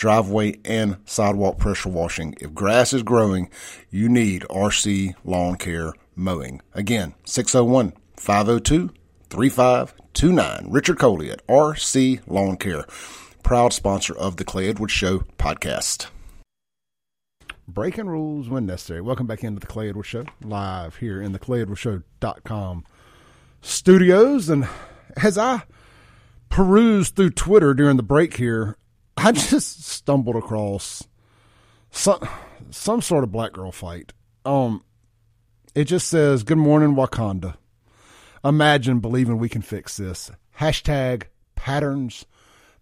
driveway and sidewalk pressure washing. If grass is growing, you need RC Lawn Care Mowing. Again, 601 502 3529. Richard Coley at RC Lawn Care, proud sponsor of the Clay Edwards Show podcast. Breaking rules when necessary. Welcome back into the Clay Edwards Show, live here in the ClayEdwardsShow.com studios. And as I perused through Twitter during the break here, I just stumbled across some some sort of black girl fight. Um, it just says, "Good morning, Wakanda." Imagine believing we can fix this. Hashtag patterns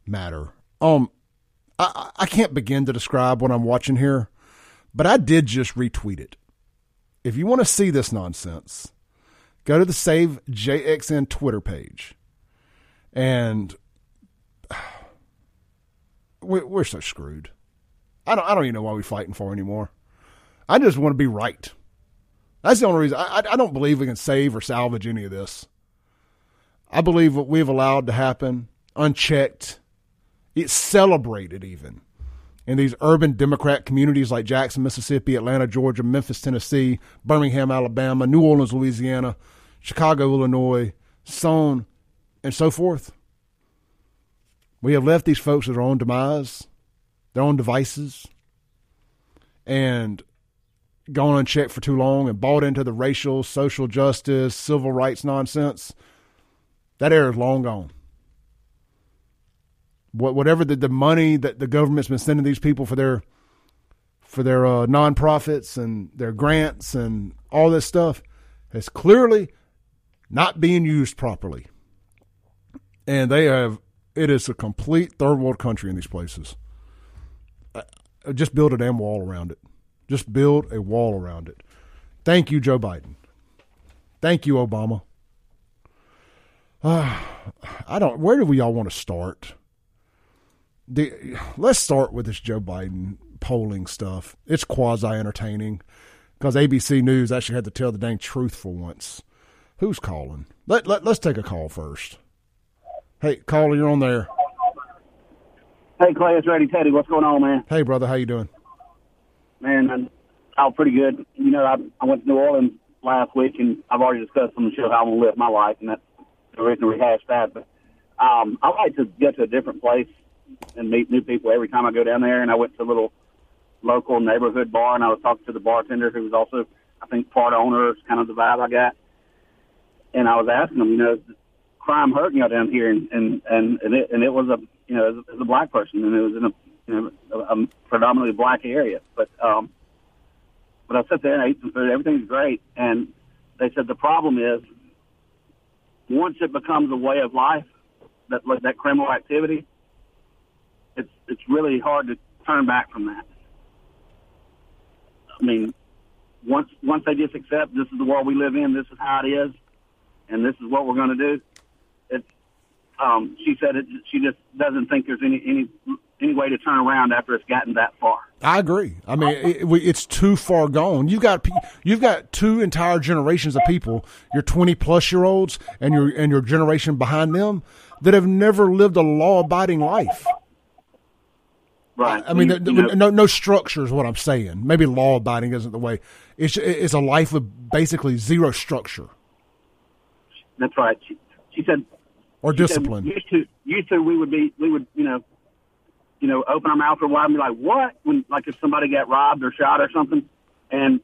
matter. Um, I, I can't begin to describe what I'm watching here, but I did just retweet it. If you want to see this nonsense, go to the Save JXN Twitter page, and we're, we're so screwed. I don't I don't even know why we're fighting for anymore. I just want to be right. That's the only reason. I, I don't believe we can save or salvage any of this. I believe what we've allowed to happen, unchecked, it's celebrated even in these urban Democrat communities like Jackson, Mississippi, Atlanta, Georgia, Memphis, Tennessee, Birmingham, Alabama, New Orleans, Louisiana, Chicago, Illinois, so on and so forth. We have left these folks to their own demise, their own devices, and gone unchecked for too long and bought into the racial, social justice, civil rights nonsense. That era is long gone. What, Whatever the, the money that the government's been sending these people for their for their uh, nonprofits and their grants and all this stuff has clearly not being used properly. And they have it is a complete third world country in these places. Uh, just build a damn wall around it. Just build a wall around it. Thank you, Joe Biden. Thank you, Obama. Uh, I don't. Where do we all want to start? The, let's start with this Joe Biden polling stuff. It's quasi entertaining because ABC News actually had to tell the dang truth for once. Who's calling? Let, let let's take a call first. Hey, caller, you're on there. Hey, Clay, it's Ready Teddy. What's going on, man? Hey, brother, how you doing? Man, I'm out pretty good. You know, I, I went to New Orleans last week, and I've already discussed on the show how I'm gonna live my life, and that's the reason to rehash that. But um, I like to get to a different place and meet new people every time I go down there. And I went to a little local neighborhood bar, and I was talking to the bartender, who was also, I think, part owner. It's kind of the vibe I got. And I was asking him, you know, crime hurt you know down here, and and and, and it and it was a you know it was a black person, and it was in a you know a, a predominantly black area, but um, but I sat there and I ate some food. Everything's great, and they said the problem is once it becomes a way of life, that that criminal activity, it's it's really hard to turn back from that. I mean, once once they just accept this is the world we live in, this is how it is, and this is what we're going to do um, she said it, she just doesn't think there's any any any way to turn around after it's gotten that far. I agree. I mean, it, it's too far gone. You've got you've got two entire generations of people, your twenty plus year olds and your and your generation behind them that have never lived a law abiding life. Right. I mean, you, you know, no no structure is what I'm saying. Maybe law abiding isn't the way. It's it's a life with basically zero structure. That's right. She, she said or discipline. Said, used to, used to, we would be, we would, you know, you know, open our mouth for a while and be like, "What?" When like if somebody got robbed or shot or something, and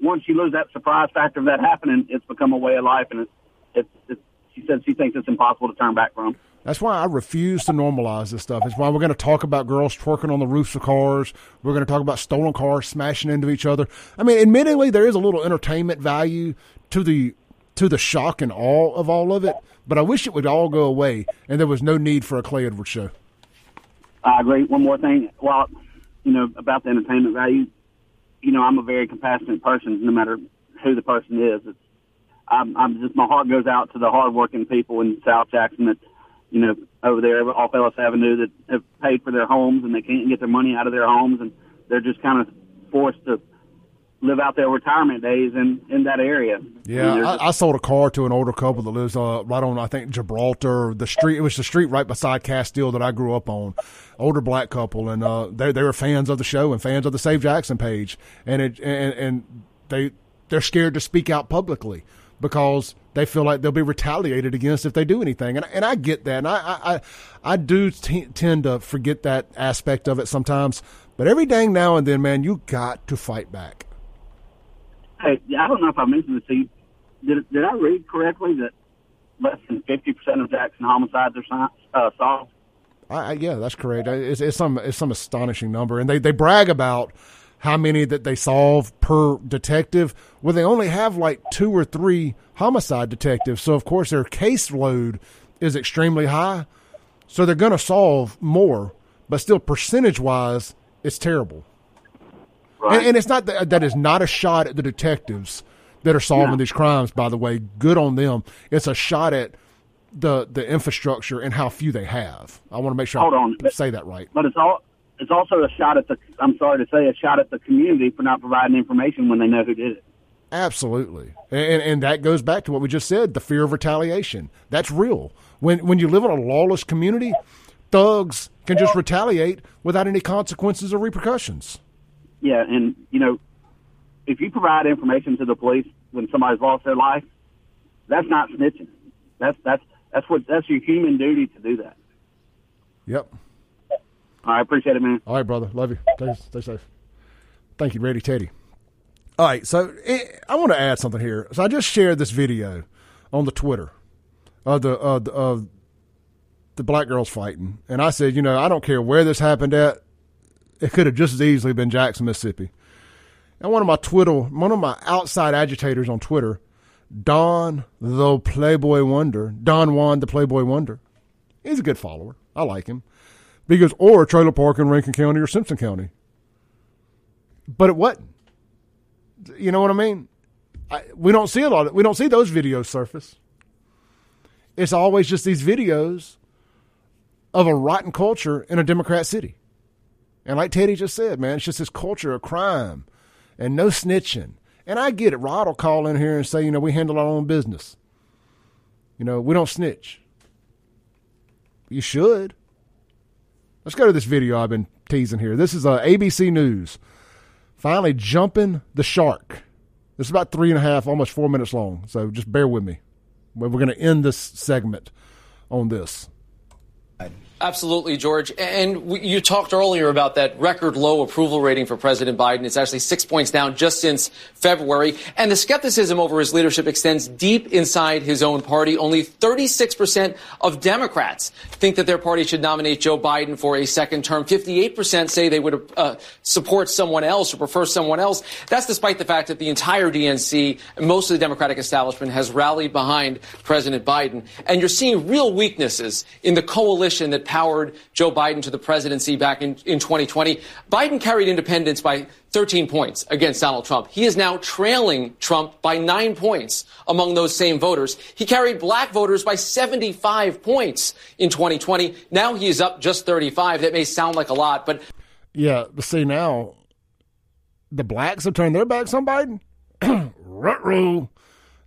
once you lose that surprise factor of that happening, it's become a way of life, and it's, it's, it's she said she thinks it's impossible to turn back from. That's why I refuse to normalize this stuff. It's why we're going to talk about girls twerking on the roofs of cars. We're going to talk about stolen cars smashing into each other. I mean, admittedly, there is a little entertainment value to the to the shock and awe of all of it. But I wish it would all go away and there was no need for a Clay Edwards show. I agree. One more thing, well, you know, about the entertainment value. You know, I'm a very compassionate person, no matter who the person is. It's, I'm, I'm just my heart goes out to the hardworking people in South Jackson that, you know, over there off Ellis Avenue that have paid for their homes and they can't get their money out of their homes and they're just kind of forced to live out their retirement days in in that area. Yeah, I, I, I, sold a car to an older couple that lives uh, right on I think Gibraltar, the street. It was the street right beside Castile that I grew up on. Older black couple, and uh, they they were fans of the show and fans of the Save Jackson page, and it and, and they they're scared to speak out publicly because they feel like they'll be retaliated against if they do anything. And, and I get that. And I, I, I do t- tend to forget that aspect of it sometimes. But every dang now and then, man, you got to fight back. Hey, I don't know if I mentioned this to you. Did, did I read correctly that less than 50% of Jackson homicides are uh, solved? I, yeah, that's correct. It's, it's, some it's some astonishing number, and they, they brag about how many that they solve per detective. Well, they only have like two or three homicide detectives, so of course their caseload is extremely high. So they're going to solve more, but still percentage wise, it's terrible. Right. And, and, it's not that, that is not a shot at the detectives that are solving yeah. these crimes. By the way, good on them. It's a shot at the the infrastructure and how few they have. I want to make sure Hold I on. say that right. But it's all it's also a shot at the. I'm sorry to say, a shot at the community for not providing information when they know who did it. Absolutely, and and that goes back to what we just said: the fear of retaliation. That's real. When when you live in a lawless community, thugs can just retaliate without any consequences or repercussions. Yeah, and you know, if you provide information to the police when somebody's lost their life, that's not snitching. That's that's that's what that's your human duty to do that. Yep. I appreciate it, man. All right, brother. Love you. Stay, stay safe. Thank you, Ready Teddy. All right, so eh, I want to add something here. So I just shared this video on the Twitter of the of the, of the black girls fighting, and I said, you know, I don't care where this happened at it could have just as easily been Jackson, Mississippi. And one of my Twitter, one of my outside agitators on Twitter, Don the Playboy Wonder, Don Juan the Playboy Wonder. He's a good follower. I like him. Because or trailer park in Rankin County or Simpson County. But it wasn't. You know what I mean? I, we don't see a lot of we don't see those videos surface. It's always just these videos of a rotten culture in a Democrat city. And like Teddy just said, man, it's just this culture of crime and no snitching. And I get it. Rod will call in here and say, you know, we handle our own business. You know, we don't snitch. You should. Let's go to this video I've been teasing here. This is uh, ABC News. Finally jumping the shark. This is about three and a half, almost four minutes long. So just bear with me. We're going to end this segment on this. Absolutely, George. And you talked earlier about that record low approval rating for President Biden. It's actually six points down just since February. And the skepticism over his leadership extends deep inside his own party. Only 36% of Democrats think that their party should nominate Joe Biden for a second term. 58% say they would uh, support someone else or prefer someone else. That's despite the fact that the entire DNC, most of the Democratic establishment, has rallied behind President Biden. And you're seeing real weaknesses in the coalition that powered Joe Biden to the presidency back in, in 2020. Biden carried independents by 13 points against Donald Trump. He is now trailing Trump by nine points among those same voters. He carried black voters by 75 points in 2020. Now he is up just 35. That may sound like a lot, but. Yeah, but see now, the blacks have turned their backs on Biden. Rut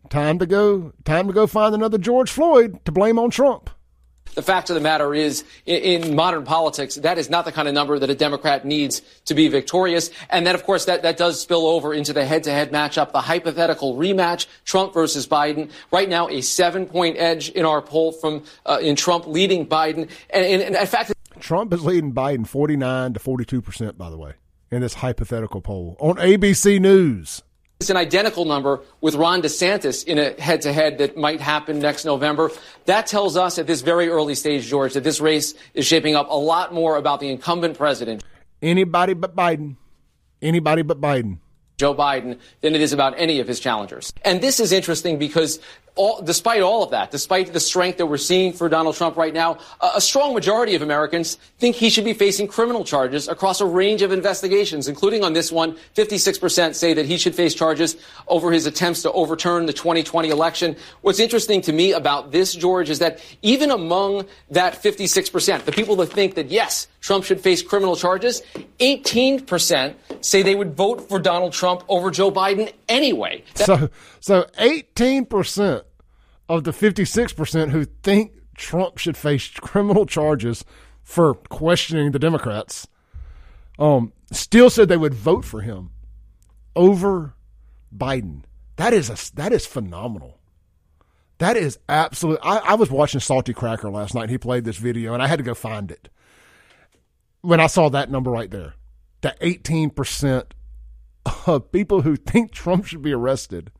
Time to go. Time to go find another George Floyd to blame on Trump. The fact of the matter is, in, modern politics, that is not the kind of number that a Democrat needs to be victorious. And then, of course, that, that does spill over into the head-to-head matchup, the hypothetical rematch, Trump versus Biden. Right now, a seven-point edge in our poll from uh, in Trump leading Biden. And, and, and in fact, Trump is leading Biden 49 to 42 percent, by the way, in this hypothetical poll on ABC News. It's an identical number with Ron DeSantis in a head to head that might happen next November. That tells us at this very early stage, George, that this race is shaping up a lot more about the incumbent president. Anybody but Biden. Anybody but Biden. Joe Biden than it is about any of his challengers. And this is interesting because all, despite all of that, despite the strength that we're seeing for Donald Trump right now, a, a, strong majority of Americans think he should be facing criminal charges across a range of investigations, including on this one. 56% say that he should face charges over his attempts to overturn the 2020 election. What's interesting to me about this, George, is that even among that 56%, the people that think that yes, Trump should face criminal charges, 18% say they would vote for Donald Trump over Joe Biden anyway. That- so, so 18% of the 56% who think Trump should face criminal charges for questioning the Democrats um, still said they would vote for him over Biden. That is a, that is phenomenal. That is absolute. I, I was watching Salty Cracker last night. He played this video, and I had to go find it. When I saw that number right there, that eighteen percent of people who think Trump should be arrested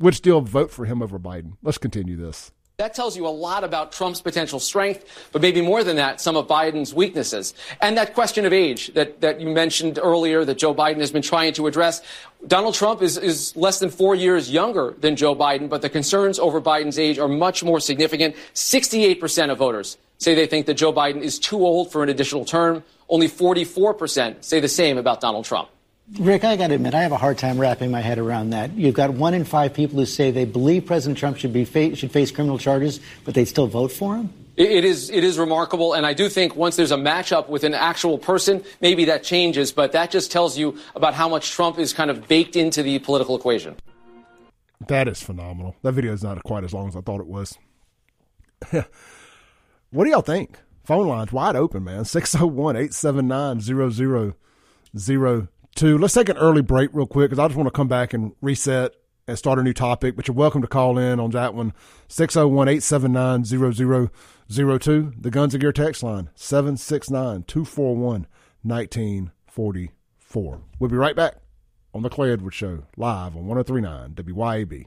would still vote for him over Biden. Let's continue this. That tells you a lot about Trump's potential strength, but maybe more than that, some of Biden's weaknesses. And that question of age that, that you mentioned earlier that Joe Biden has been trying to address. Donald Trump is, is less than four years younger than Joe Biden, but the concerns over Biden's age are much more significant. 68% of voters say they think that Joe Biden is too old for an additional term. Only 44% say the same about Donald Trump. Rick, I got to admit, I have a hard time wrapping my head around that. You've got one in five people who say they believe President Trump should be fa- should face criminal charges, but they'd still vote for him. It is it is remarkable, and I do think once there's a matchup with an actual person, maybe that changes. But that just tells you about how much Trump is kind of baked into the political equation. That is phenomenal. That video is not quite as long as I thought it was. what do y'all think? Phone lines wide open, man. 601 879 0002. Let's take an early break real quick because I just want to come back and reset and start a new topic. But you're welcome to call in on that one. 601 879 0002. The Guns and Gear text line 769 241 1944. We'll be right back on The Clay Edwards Show, live on 1039 WYAB.